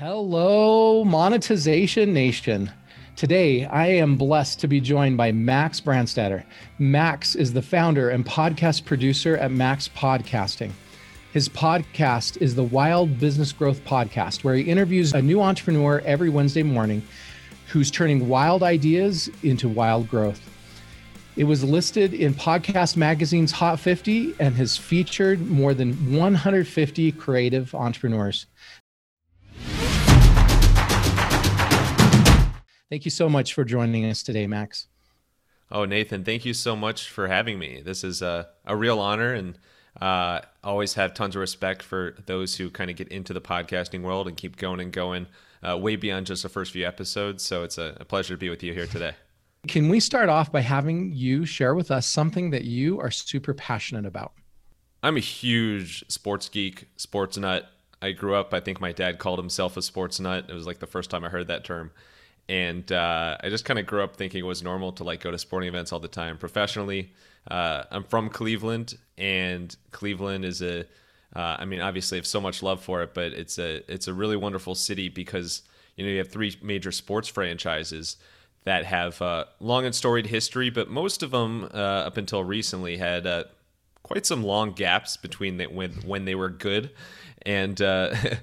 Hello, Monetization Nation. Today, I am blessed to be joined by Max Brandstatter. Max is the founder and podcast producer at Max Podcasting. His podcast is the Wild Business Growth Podcast, where he interviews a new entrepreneur every Wednesday morning who's turning wild ideas into wild growth. It was listed in Podcast Magazine's Hot 50 and has featured more than 150 creative entrepreneurs. Thank you so much for joining us today, Max. Oh, Nathan, thank you so much for having me. This is a, a real honor, and uh, always have tons of respect for those who kind of get into the podcasting world and keep going and going uh, way beyond just the first few episodes. So it's a, a pleasure to be with you here today. Can we start off by having you share with us something that you are super passionate about? I'm a huge sports geek, sports nut. I grew up, I think my dad called himself a sports nut. It was like the first time I heard that term and uh, I just kind of grew up thinking it was normal to like go to sporting events all the time. Professionally, uh, I'm from Cleveland, and Cleveland is a, uh, I mean, obviously, I have so much love for it, but it's a it's a really wonderful city because you know you have three major sports franchises that have uh, long and storied history, but most of them uh, up until recently had uh, quite some long gaps between the, when when they were good and.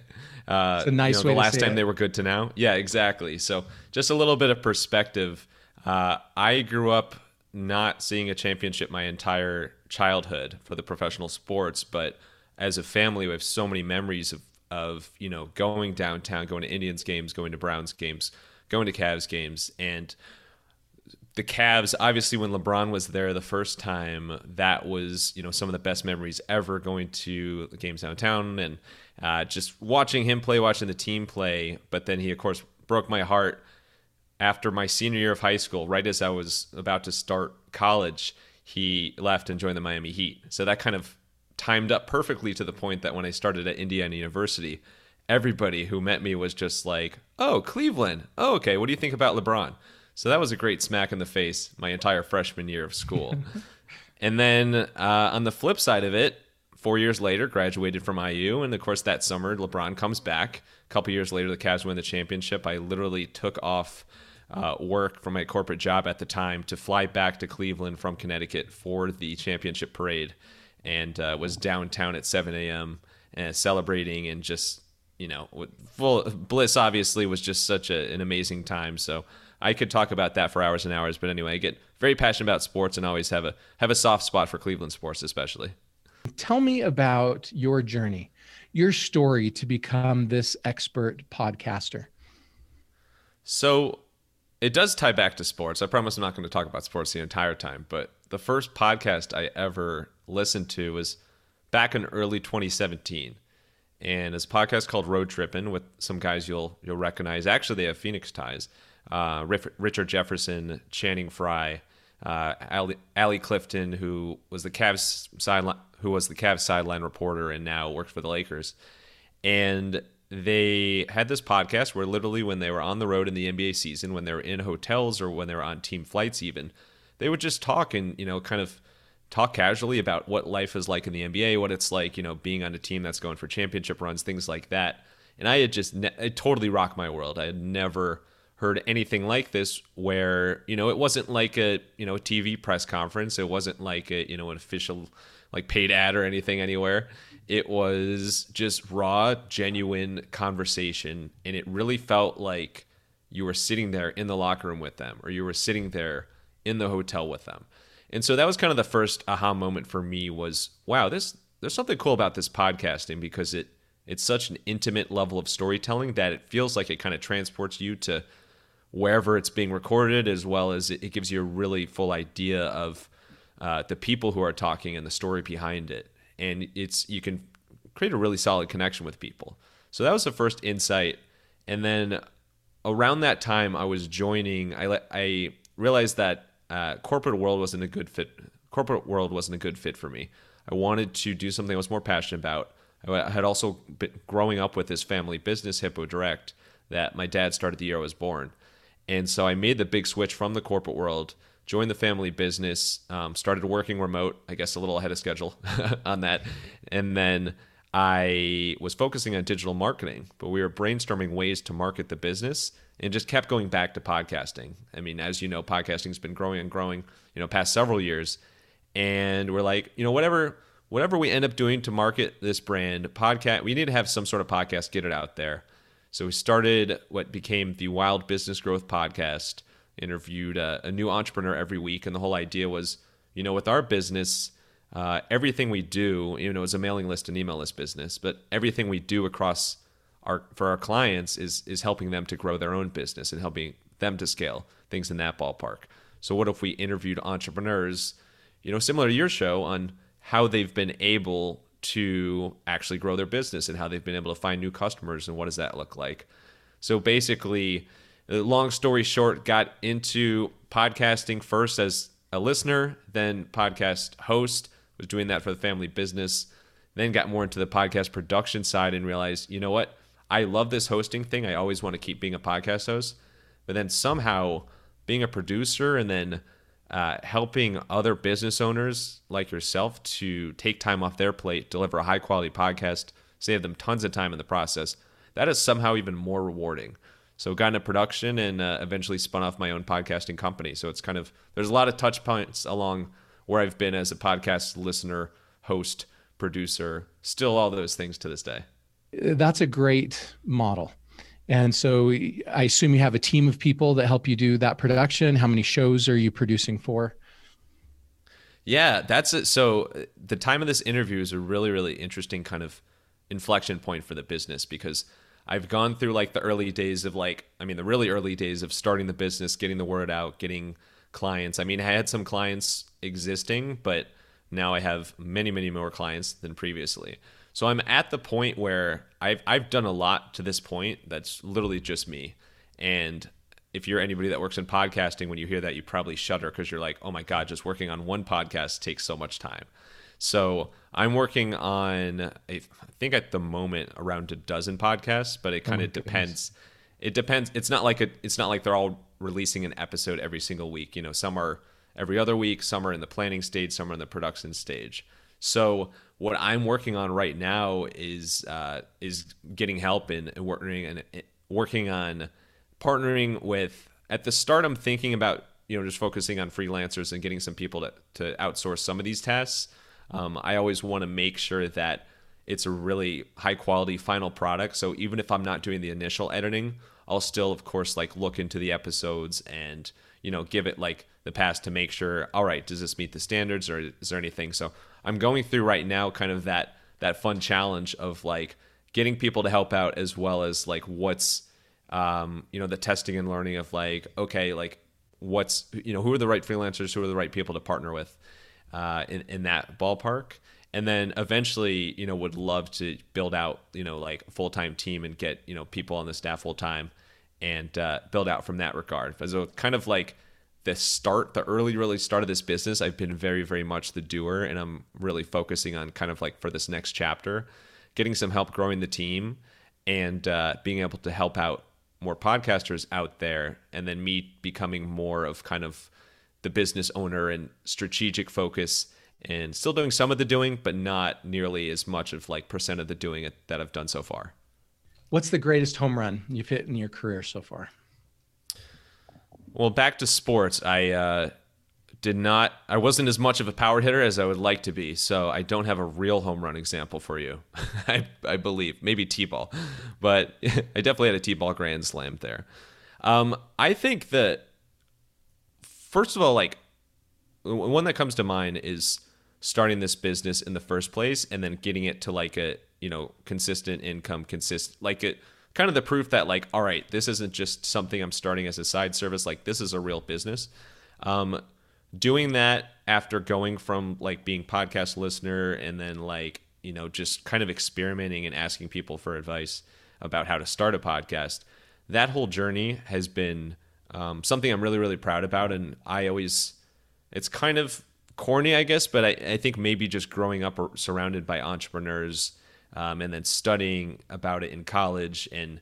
Uh, it's a nice you know, way the last time it. they were good to now. Yeah, exactly. So just a little bit of perspective. Uh, I grew up not seeing a championship my entire childhood for the professional sports, but as a family, we have so many memories of of you know going downtown, going to Indians games, going to Browns games, going to Cavs games, and the Cavs, obviously, when LeBron was there the first time, that was you know some of the best memories ever. Going to games downtown and uh, just watching him play, watching the team play. But then he, of course, broke my heart after my senior year of high school. Right as I was about to start college, he left and joined the Miami Heat. So that kind of timed up perfectly to the point that when I started at Indiana University, everybody who met me was just like, "Oh, Cleveland. Oh, okay. What do you think about LeBron?" So that was a great smack in the face my entire freshman year of school. and then uh, on the flip side of it, four years later, graduated from IU, and of course that summer LeBron comes back. A couple years later, the Cavs win the championship. I literally took off uh, work from my corporate job at the time to fly back to Cleveland from Connecticut for the championship parade, and uh, was downtown at 7 a.m. and celebrating and just you know full bliss. Obviously, was just such a, an amazing time. So. I could talk about that for hours and hours, but anyway, I get very passionate about sports and always have a have a soft spot for Cleveland sports, especially. Tell me about your journey, your story to become this expert podcaster. So it does tie back to sports. I promise I'm not going to talk about sports the entire time, but the first podcast I ever listened to was back in early 2017. And it's a podcast called Road Trippin' with some guys you'll you'll recognize. Actually, they have Phoenix ties. Uh, Richard Jefferson, Channing Frye, uh, Allie, Clifton, who was the Cavs sideline, who was the Cavs sideline reporter and now works for the Lakers, and they had this podcast where literally when they were on the road in the NBA season, when they were in hotels or when they were on team flights, even they would just talk and you know kind of talk casually about what life is like in the NBA, what it's like, you know, being on a team that's going for championship runs, things like that. And I had just ne- it totally rocked my world. I had never heard anything like this where you know it wasn't like a you know a TV press conference. It wasn't like a you know an official like paid ad or anything anywhere. It was just raw genuine conversation and it really felt like you were sitting there in the locker room with them or you were sitting there in the hotel with them. And so that was kind of the first aha moment for me was wow this there's something cool about this podcasting because it it's such an intimate level of storytelling that it feels like it kind of transports you to wherever it's being recorded, as well as it, gives you a really full idea of uh, the people who are talking and the story behind it. And it's you can create a really solid connection with people. So that was the first insight. And then around that time, I was joining. I I realized that uh, corporate world wasn't a good fit. Corporate world wasn't a good fit for me. I wanted to do something I was more passionate about. I had also been growing up with this family business, Hippo Direct, that my dad started the year I was born. And so I made the big switch from the corporate world, joined the family business, um, started working remote, I guess a little ahead of schedule on that. And then I was focusing on digital marketing, but we were brainstorming ways to market the business and just kept going back to podcasting. I mean, as you know, podcasting's been growing and growing, you know, past several years. And we're like, you know, whatever whatever we end up doing to market this brand, podcast, we need to have some sort of podcast, get it out there. So we started what became the Wild Business Growth Podcast, interviewed a, a new entrepreneur every week. And the whole idea was, you know, with our business, uh, everything we do, you know, it's a mailing list and email list business, but everything we do across our for our clients is is helping them to grow their own business and helping them to scale things in that ballpark. So what if we interviewed entrepreneurs, you know, similar to your show on how they've been able to actually grow their business and how they've been able to find new customers and what does that look like? So basically, long story short, got into podcasting first as a listener, then podcast host, was doing that for the family business, then got more into the podcast production side and realized, you know what? I love this hosting thing. I always want to keep being a podcast host. But then somehow being a producer and then uh, helping other business owners like yourself to take time off their plate, deliver a high quality podcast, save them tons of time in the process, that is somehow even more rewarding. So got into production and uh, eventually spun off my own podcasting company. So it's kind of there's a lot of touch points along where I've been as a podcast listener, host, producer, still all those things to this day. That's a great model. And so I assume you have a team of people that help you do that production. How many shows are you producing for? Yeah, that's it. So the time of this interview is a really, really interesting kind of inflection point for the business because I've gone through like the early days of like, I mean, the really early days of starting the business, getting the word out, getting clients. I mean, I had some clients existing, but now I have many, many more clients than previously. So I'm at the point where I've I've done a lot to this point that's literally just me. And if you're anybody that works in podcasting, when you hear that, you probably shudder because you're like, oh my God, just working on one podcast takes so much time. So I'm working on, I think at the moment around a dozen podcasts, but it kind of oh depends. It depends. It's not like a, it's not like they're all releasing an episode every single week. You know, some are every other week, some are in the planning stage, some are in the production stage. So what I'm working on right now is uh, is getting help and working and working on partnering with. At the start, I'm thinking about you know just focusing on freelancers and getting some people to to outsource some of these tasks. Um, I always want to make sure that it's a really high quality final product. So even if I'm not doing the initial editing, I'll still, of course, like look into the episodes and you know give it like the pass to make sure. All right, does this meet the standards, or is there anything? So I'm going through right now kind of that that fun challenge of like getting people to help out as well as like what's um, you know the testing and learning of like okay like what's you know who are the right freelancers? Who are the right people to partner with uh, in in that ballpark? And then eventually you know would love to build out you know like a full-time team and get you know people on the staff full-time and uh, build out from that regard. So kind of like the start, the early, really start of this business, I've been very, very much the doer, and I'm really focusing on kind of like for this next chapter, getting some help growing the team and uh, being able to help out more podcasters out there, and then me becoming more of kind of the business owner and strategic focus and still doing some of the doing, but not nearly as much of like percent of the doing that I've done so far. What's the greatest home run you've hit in your career so far? Well, back to sports. I uh, did not. I wasn't as much of a power hitter as I would like to be, so I don't have a real home run example for you. I, I believe maybe t-ball, but I definitely had a t-ball grand slam there. Um, I think that first of all, like one that comes to mind is starting this business in the first place and then getting it to like a you know consistent income, consist like it kind of the proof that like all right this isn't just something i'm starting as a side service like this is a real business. Um, doing that after going from like being podcast listener and then like you know just kind of experimenting and asking people for advice about how to start a podcast that whole journey has been um, something i'm really really proud about. And i always it's kind of corny i guess but i, I think maybe just growing up surrounded by entrepreneurs um, and then studying about it in college and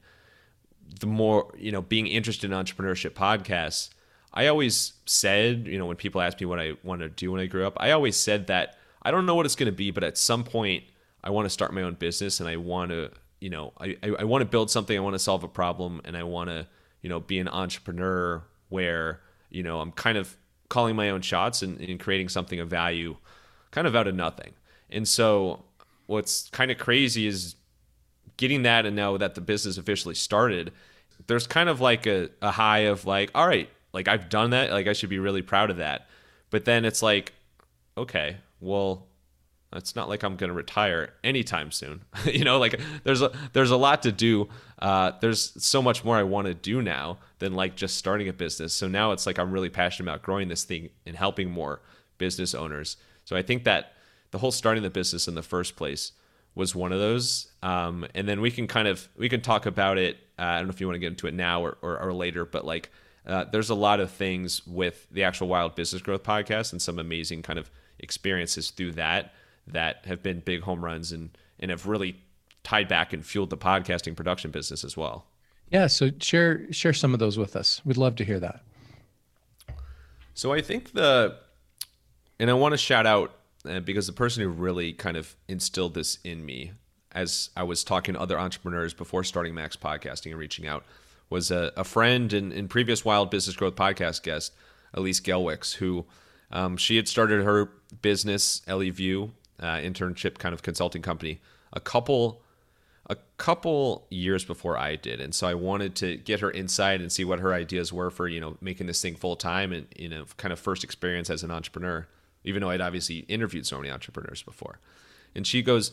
the more you know being interested in entrepreneurship podcasts i always said you know when people ask me what i want to do when i grew up i always said that i don't know what it's going to be but at some point I want to start my own business and I want to, you know, I, I, I want to build something, I want to solve a problem, and I want to, you know, be an entrepreneur where, you know, I'm kind of calling my own shots and, and creating something of value kind of out of nothing. And so what's kind of crazy is getting that and now that the business officially started, there's kind of like a, a high of like, all right, like I've done that, like I should be really proud of that. But then it's like, okay, well, it's not like I'm going to retire anytime soon. you know, like there's a there's a lot to do. Uh, there's so much more I want to do now than like just starting a business. So now it's like I'm really passionate about growing this thing and helping more business owners. So I think that the whole starting the business in the first place was one of those. Um, and then we can kind of we can talk about it. Uh, I don't know if you want to get into it now or, or, or later, but like uh, there's a lot of things with the actual Wild Business Growth podcast and some amazing kind of experiences through that that have been big home runs and and have really tied back and fueled the podcasting production business as well. Yeah, so share share some of those with us. We'd love to hear that. So I think the and I want to shout out uh, because the person who really kind of instilled this in me as I was talking to other entrepreneurs before starting Max Podcasting and reaching out was a, a friend and, and previous Wild Business Growth podcast guest, Elise Gelwicks, who um, she had started her business, Ellie View, uh, internship kind of consulting company, a couple a couple years before I did, and so I wanted to get her insight and see what her ideas were for you know making this thing full time and you know kind of first experience as an entrepreneur even though I'd obviously interviewed so many entrepreneurs before. And she goes,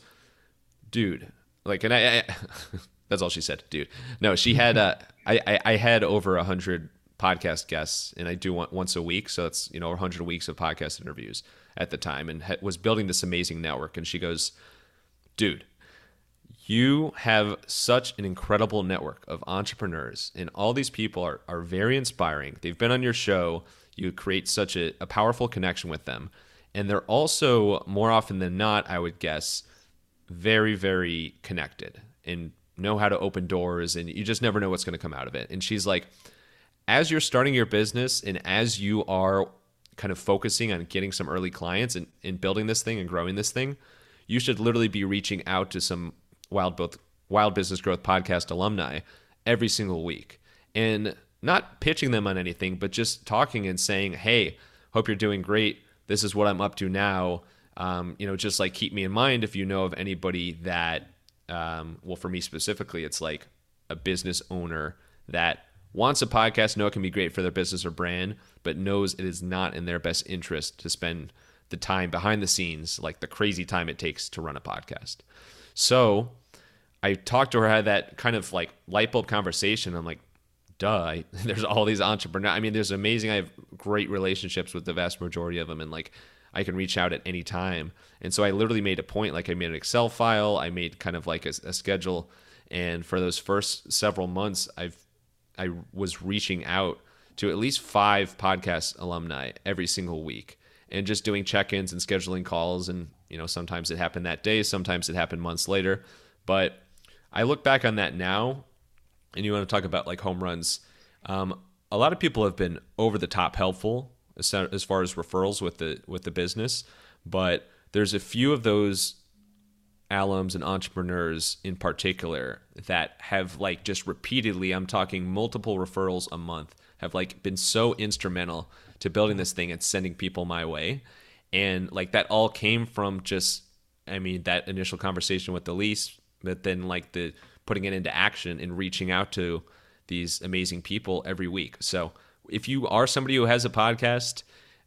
dude, like, and I, I that's all she said, dude. No, she had, uh, I, I, had over a hundred podcast guests and I do one once a week. So it's, you know, 100 weeks of podcast interviews at the time and ha- was building this amazing network. And she goes, dude, you have such an incredible network of entrepreneurs and all these people are, are very inspiring. They've been on your show you create such a, a powerful connection with them. And they're also, more often than not, I would guess, very, very connected and know how to open doors. And you just never know what's going to come out of it. And she's like, as you're starting your business and as you are kind of focusing on getting some early clients and, and building this thing and growing this thing, you should literally be reaching out to some wild both wild business growth podcast alumni every single week. And not pitching them on anything, but just talking and saying, "Hey, hope you're doing great. This is what I'm up to now." Um, you know, just like keep me in mind if you know of anybody that, um, well, for me specifically, it's like a business owner that wants a podcast, know it can be great for their business or brand, but knows it is not in their best interest to spend the time behind the scenes, like the crazy time it takes to run a podcast. So I talked to her, had that kind of like light bulb conversation. I'm like, duh, there's all these entrepreneurs. I mean, there's amazing. I have great relationships with the vast majority of them, and like I can reach out at any time. And so I literally made a point. Like I made an Excel file. I made kind of like a, a schedule. And for those first several months, I've I was reaching out to at least five podcast alumni every single week, and just doing check-ins and scheduling calls. And you know, sometimes it happened that day, sometimes it happened months later. But I look back on that now and you want to talk about like home runs, um, a lot of people have been over the top helpful as, far as referrals with the with the business, but there's a few of those alums and entrepreneurs in particular that have like just repeatedly i'm talking multiple referrals a month have like been so instrumental to building this thing and sending people my way. And like that all came from just i mean that initial conversation with the lease but then like the putting it into action and reaching out to these amazing people every week. So if you are somebody who has a podcast,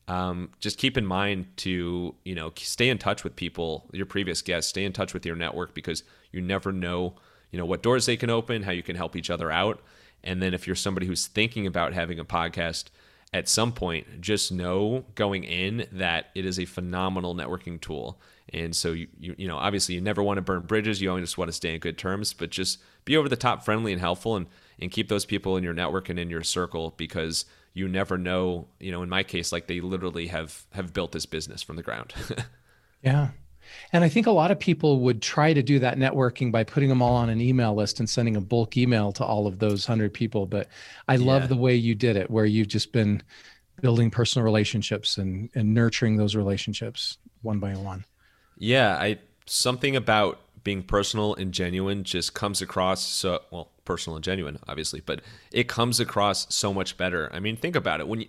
um, just keep in mind to you know stay in touch with people, your previous guests, stay in touch with your network because you never know you know what doors they can open, how you can help each other out, and then if you're somebody who's thinking about having a podcast at some point, just know going in that it is a phenomenal networking tool and so you, you, you know, obviously you never want to burn bridges. You always just want to stay in good terms, but just be over the top friendly and helpful and, and keep those people in your network and in your circle because you never know, you know, in my case, like they literally have, have built this business from the ground. yeah. And I think a lot of people would try to do that networking by putting them all on an email list and sending a bulk email to all of those hundred people. But I yeah. love the way you did it, where you've just been building personal relationships and, and nurturing those relationships one by one. Yeah, I something about being personal and genuine just comes across so well personal and genuine obviously but it comes across so much better. I mean think about it. When you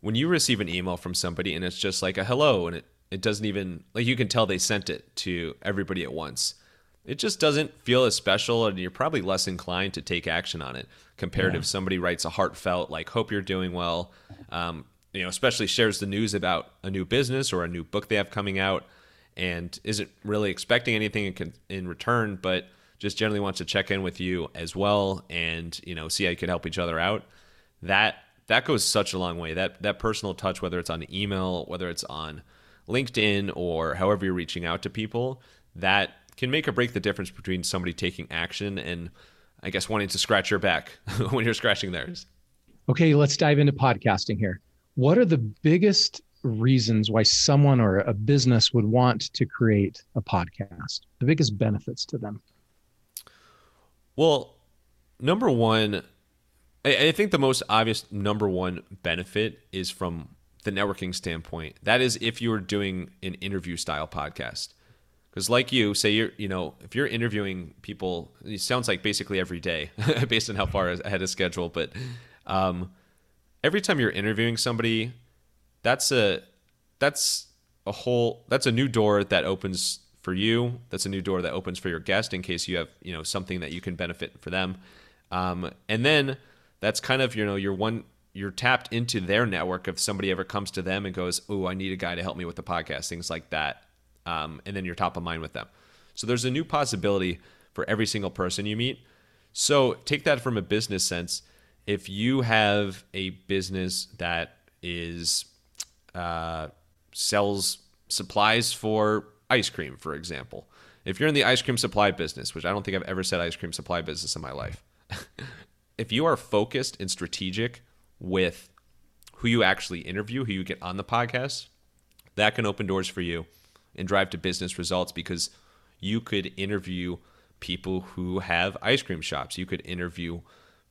when you receive an email from somebody and it's just like a hello and it, it doesn't even like you can tell they sent it to everybody at once. It just doesn't feel as special and you're probably less inclined to take action on it compared yeah. if somebody writes a heartfelt like hope you're doing well um, you know especially shares the news about a new business or a new book they have coming out and isn't really expecting anything in, return, but just generally wants to check in with you as well and you know see how you can help each other out. That that goes such a long way. That that personal touch, whether it's on email, whether it's on LinkedIn, or however you're reaching out to people, that can make or break the difference between somebody taking action and I guess wanting to scratch your back when you're scratching theirs. Okay, let's dive into podcasting here. What are the biggest reasons why someone or a business would want to create a podcast? The biggest benefits to them? Well, number one, I, think the most obvious number one benefit is from the networking standpoint. That is if you are doing an interview style podcast. Because like you say, you're you know if you're interviewing people, it sounds like basically every day, based on how far ahead of schedule. But um, every time you're interviewing somebody, that's a that's a whole that's a new door that opens for you. That's a new door that opens for your guest in case you have you know something that you can benefit for them. Um, and then that's kind of you know your one you're tapped into their network if somebody ever comes to them and goes, "Oh, I need a guy to help me with the podcast," things like that. Um, and then you're top of mind with them. So there's a new possibility for every single person you meet. So take that from a business sense. If you have a business that is uh, sells supplies for ice cream, for example. If you're in the ice cream supply business, which I don't think I've ever said ice cream supply business in my life, if you are focused and strategic with who you actually interview, who you get on the podcast, that can open doors for you and drive to business results because you could interview people who have ice cream shops. You could interview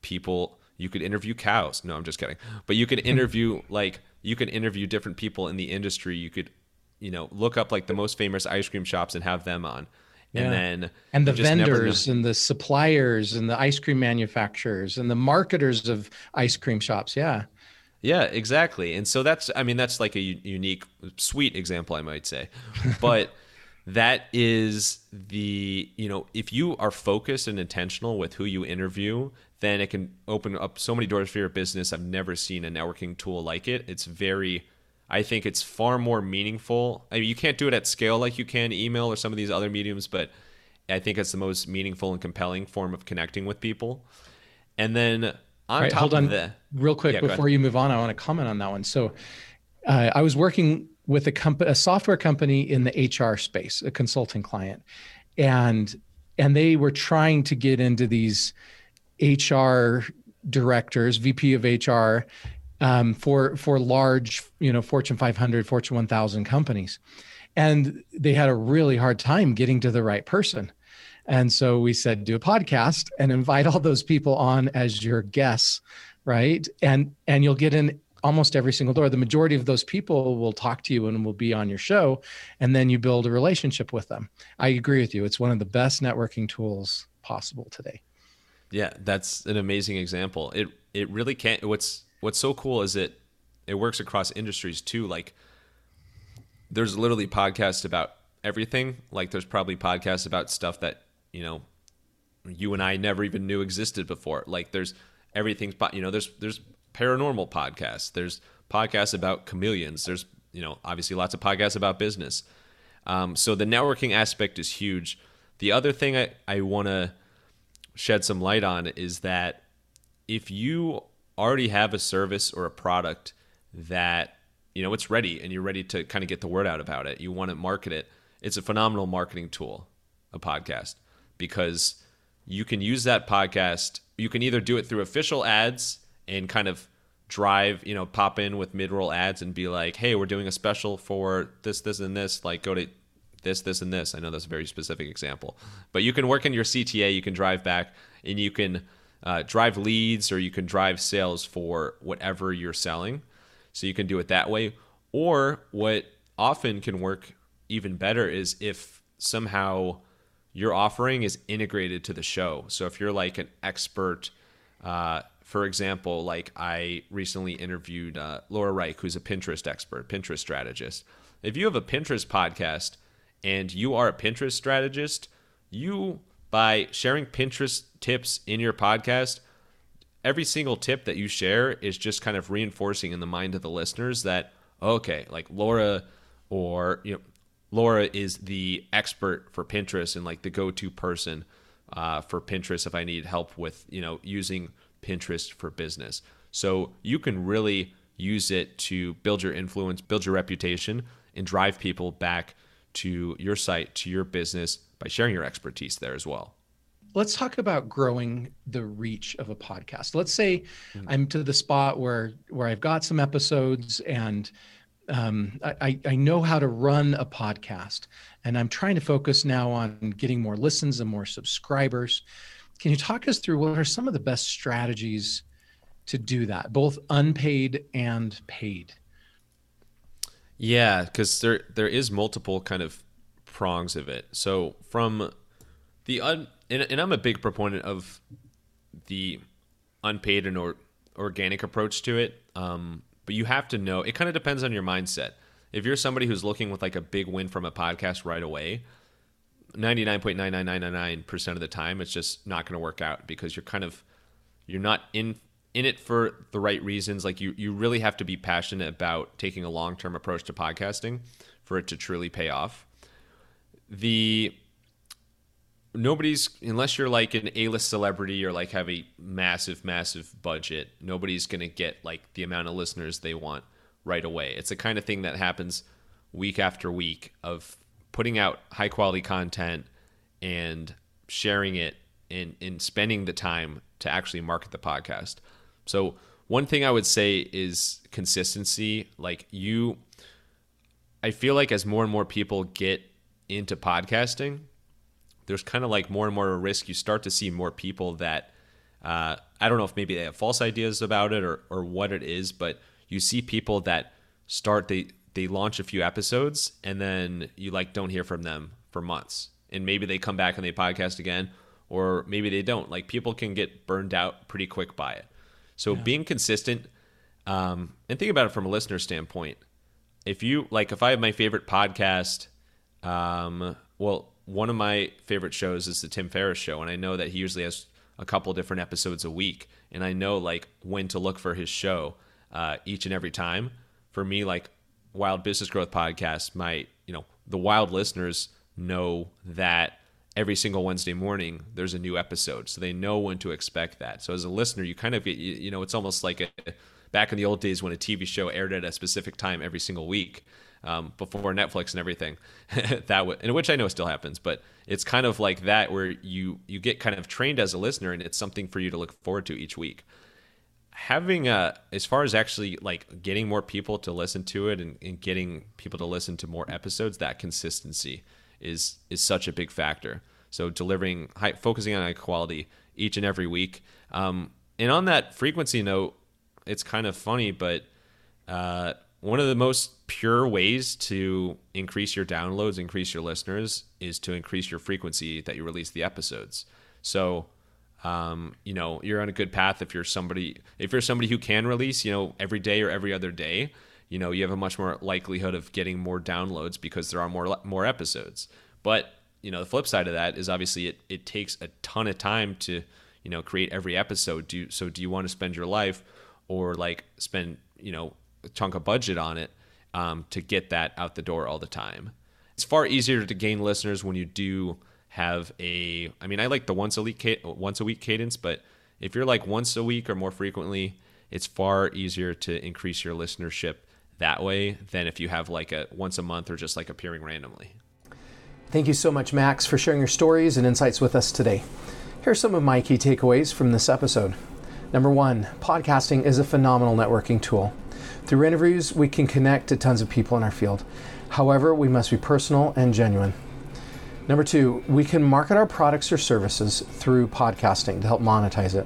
people, you could interview cows. No, I'm just kidding. But you could interview like you could interview different people in the industry. You could, you know, look up like the most famous ice cream shops and have them on. Yeah. And then and the vendors and the suppliers and the ice cream manufacturers and the marketers of ice cream shops. Yeah. Yeah, exactly. And so that's I mean that's like a unique sweet example I might say. But that is the you know if you are focused and intentional with who you interview then it can open up so many doors for your business. I've never seen a networking tool like it. It's very, I think it's far more meaningful. I mean, you can't do it at scale like you can email or some of these other mediums, but I think it's the most meaningful and compelling form of connecting with people. And then on right, hold on. the real quick yeah, before you move on, I want to comment on that one. So uh, I was working with a company, a software company in the HR space, a consulting client, and and they were trying to get into these HR directors, VP of HR, um, for for large, you know, Fortune 500, Fortune 1000 companies, and they had a really hard time getting to the right person. And so we said, do a podcast and invite all those people on as your guests, right? And and you'll get in almost every single door. The majority of those people will talk to you and will be on your show, and then you build a relationship with them. I agree with you. It's one of the best networking tools possible today. Yeah, that's an amazing example. It it really can't. What's what's so cool is it it works across industries too. Like there's literally podcasts about everything. Like there's probably podcasts about stuff that you know you and I never even knew existed before. Like there's everything's you know there's there's paranormal podcasts. There's podcasts about chameleons. There's you know obviously lots of podcasts about business. Um, so the networking aspect is huge. The other thing I I want to shed some light on is that if you already have a service or a product that you know it's ready and you're ready to kind of get the word out about it you want to market it it's a phenomenal marketing tool a podcast because you can use that podcast you can either do it through official ads and kind of drive you know pop in with mid-roll ads and be like hey we're doing a special for this this and this like go to this, this, and this. I know that's a very specific example, but you can work in your CTA. You can drive back and you can uh, drive leads or you can drive sales for whatever you're selling. So you can do it that way. Or what often can work even better is if somehow your offering is integrated to the show. So if you're like an expert, uh, for example, like I recently interviewed uh, Laura Rike, who's a Pinterest expert, Pinterest strategist. If you have a Pinterest podcast and you are a Pinterest strategist, you by sharing Pinterest tips in your podcast, every single tip that you share is just kind of reinforcing in the mind of the listeners that okay, like Laura or you know Laura is the expert for Pinterest and like the go-to person uh, for Pinterest if I need help with you know using Pinterest for business. So you can really use it to build your influence, build your reputation, and drive people back to your site, to your business by sharing your expertise there as well. Let's talk about growing the reach of a podcast. Let's say mm-hmm. I'm to the spot where where I've got some episodes and um, I, I know how to run a podcast and I'm trying to focus now on getting more listens and more subscribers. Can you talk us through what are some of the best strategies to do that, both unpaid and paid? Yeah, because there there is multiple kind of prongs of it. So from the un, and, and I'm a big proponent of the unpaid and or, organic approach to it. Um, but you have to know it kind of depends on your mindset. If you're somebody who's looking with like a big win from a podcast right away, 99.99999% of the time it's just not going to work out because you're kind of you're not in in it for the right reasons. Like you you really have to be passionate about taking a long-term approach to podcasting for it to truly pay off. The nobody's unless you're like an A-list celebrity or like have a massive massive budget nobody's going to get like the amount of listeners they want right away. It's the kind of thing that happens week after week of putting out high quality content and sharing it and, and spending the time to actually market the podcast so one thing i would say is consistency like you i feel like as more and more people get into podcasting there's kind of like more and more a risk. You start to see more people that uh, I don't know if maybe they have false ideas about it or or what it is, but you see people that start they they launch a few episodes and then you like don't hear from them for months, and maybe they come back and they podcast again, or maybe they don't. Like people can get burned out pretty quick by it. So yeah. being consistent um, and think about it from a listener standpoint. If you like, if I have my favorite podcast, um, well, one of my favorite shows is the Tim Ferriss show, and I know that he usually has a couple different episodes a week, and I know like when to look for his show uh, each and every time. For me, like Wild Business Growth Podcast, might, you know the wild listeners know that every single Wednesday morning there's a new episode, so they know when to expect that. So as a listener, you kind of get you, know it's almost like a back in the old days when a TV show aired at a specific time every single week um, before Netflix and everything. that w- in which I know still happens, but it's kind of like that where you you get kind of trained as a listener, and it's something for you to look forward to each week. Having a as far as actually like getting more people to listen to it and, and getting people to listen to more episodes, that consistency is is such a big factor. So delivering high, focusing on high quality each and every week. Um, and on that frequency note, it's kind of funny, but uh, one of the most pure ways to increase your downloads, increase your listeners, is to increase your frequency that you release the episodes. So, um, you know, you're on a good path if you're somebody if you're somebody who can release, you know, every day or every other day. You know, you have a much more likelihood of getting more downloads because there are more more episodes. But you know, the flip side of that is obviously it it takes a ton of time to you know create every episode. Do you, so? Do you want to spend your life or like spend you know a chunk of budget on it um, to get that out the door all the time. It's far easier to gain listeners when you do have a. I mean, I like the once a week once a week cadence, but if you're like once a week or more frequently, it's far easier to increase your listenership that way than if you have like a once a month or just like appearing randomly. Thank you so much, Max, for sharing your stories and insights with us today. Here are some of my key takeaways from this episode. Number one, podcasting is a phenomenal networking tool. Through interviews, we can connect to tons of people in our field. However, we must be personal and genuine. Number two, we can market our products or services through podcasting to help monetize it.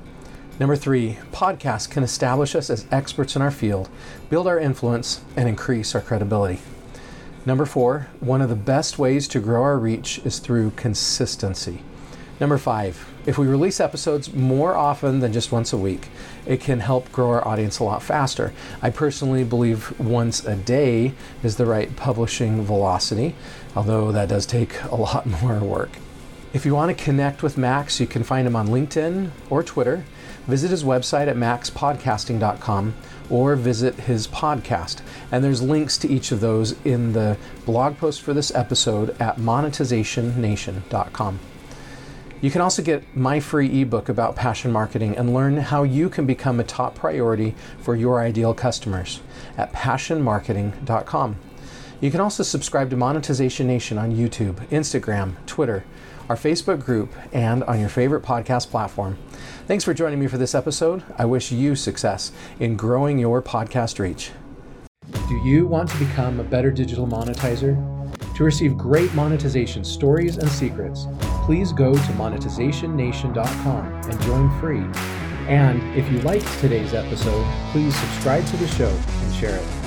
Number three, podcasts can establish us as experts in our field, build our influence, and increase our credibility. Number four, one of the best ways to grow our reach is through consistency. Number five, if we release episodes more often than just once a week, it can help grow our audience a lot faster. I personally believe once a day is the right publishing velocity, although that does take a lot more work. If you want to connect with Max, you can find him on LinkedIn or Twitter. Visit his website at maxpodcasting.com or visit his podcast. And there's links to each of those in the blog post for this episode at monetizationnation.com. You can also get my free ebook about passion marketing and learn how you can become a top priority for your ideal customers at passionmarketing.com. You can also subscribe to Monetization Nation on YouTube, Instagram, Twitter, our Facebook group, and on your favorite podcast platform. Thanks for joining me for this episode. I wish you success in growing your podcast reach. Do you want to become a better digital monetizer? To receive great monetization stories and secrets, please go to monetizationnation.com and join free. And if you liked today's episode, please subscribe to the show and share it.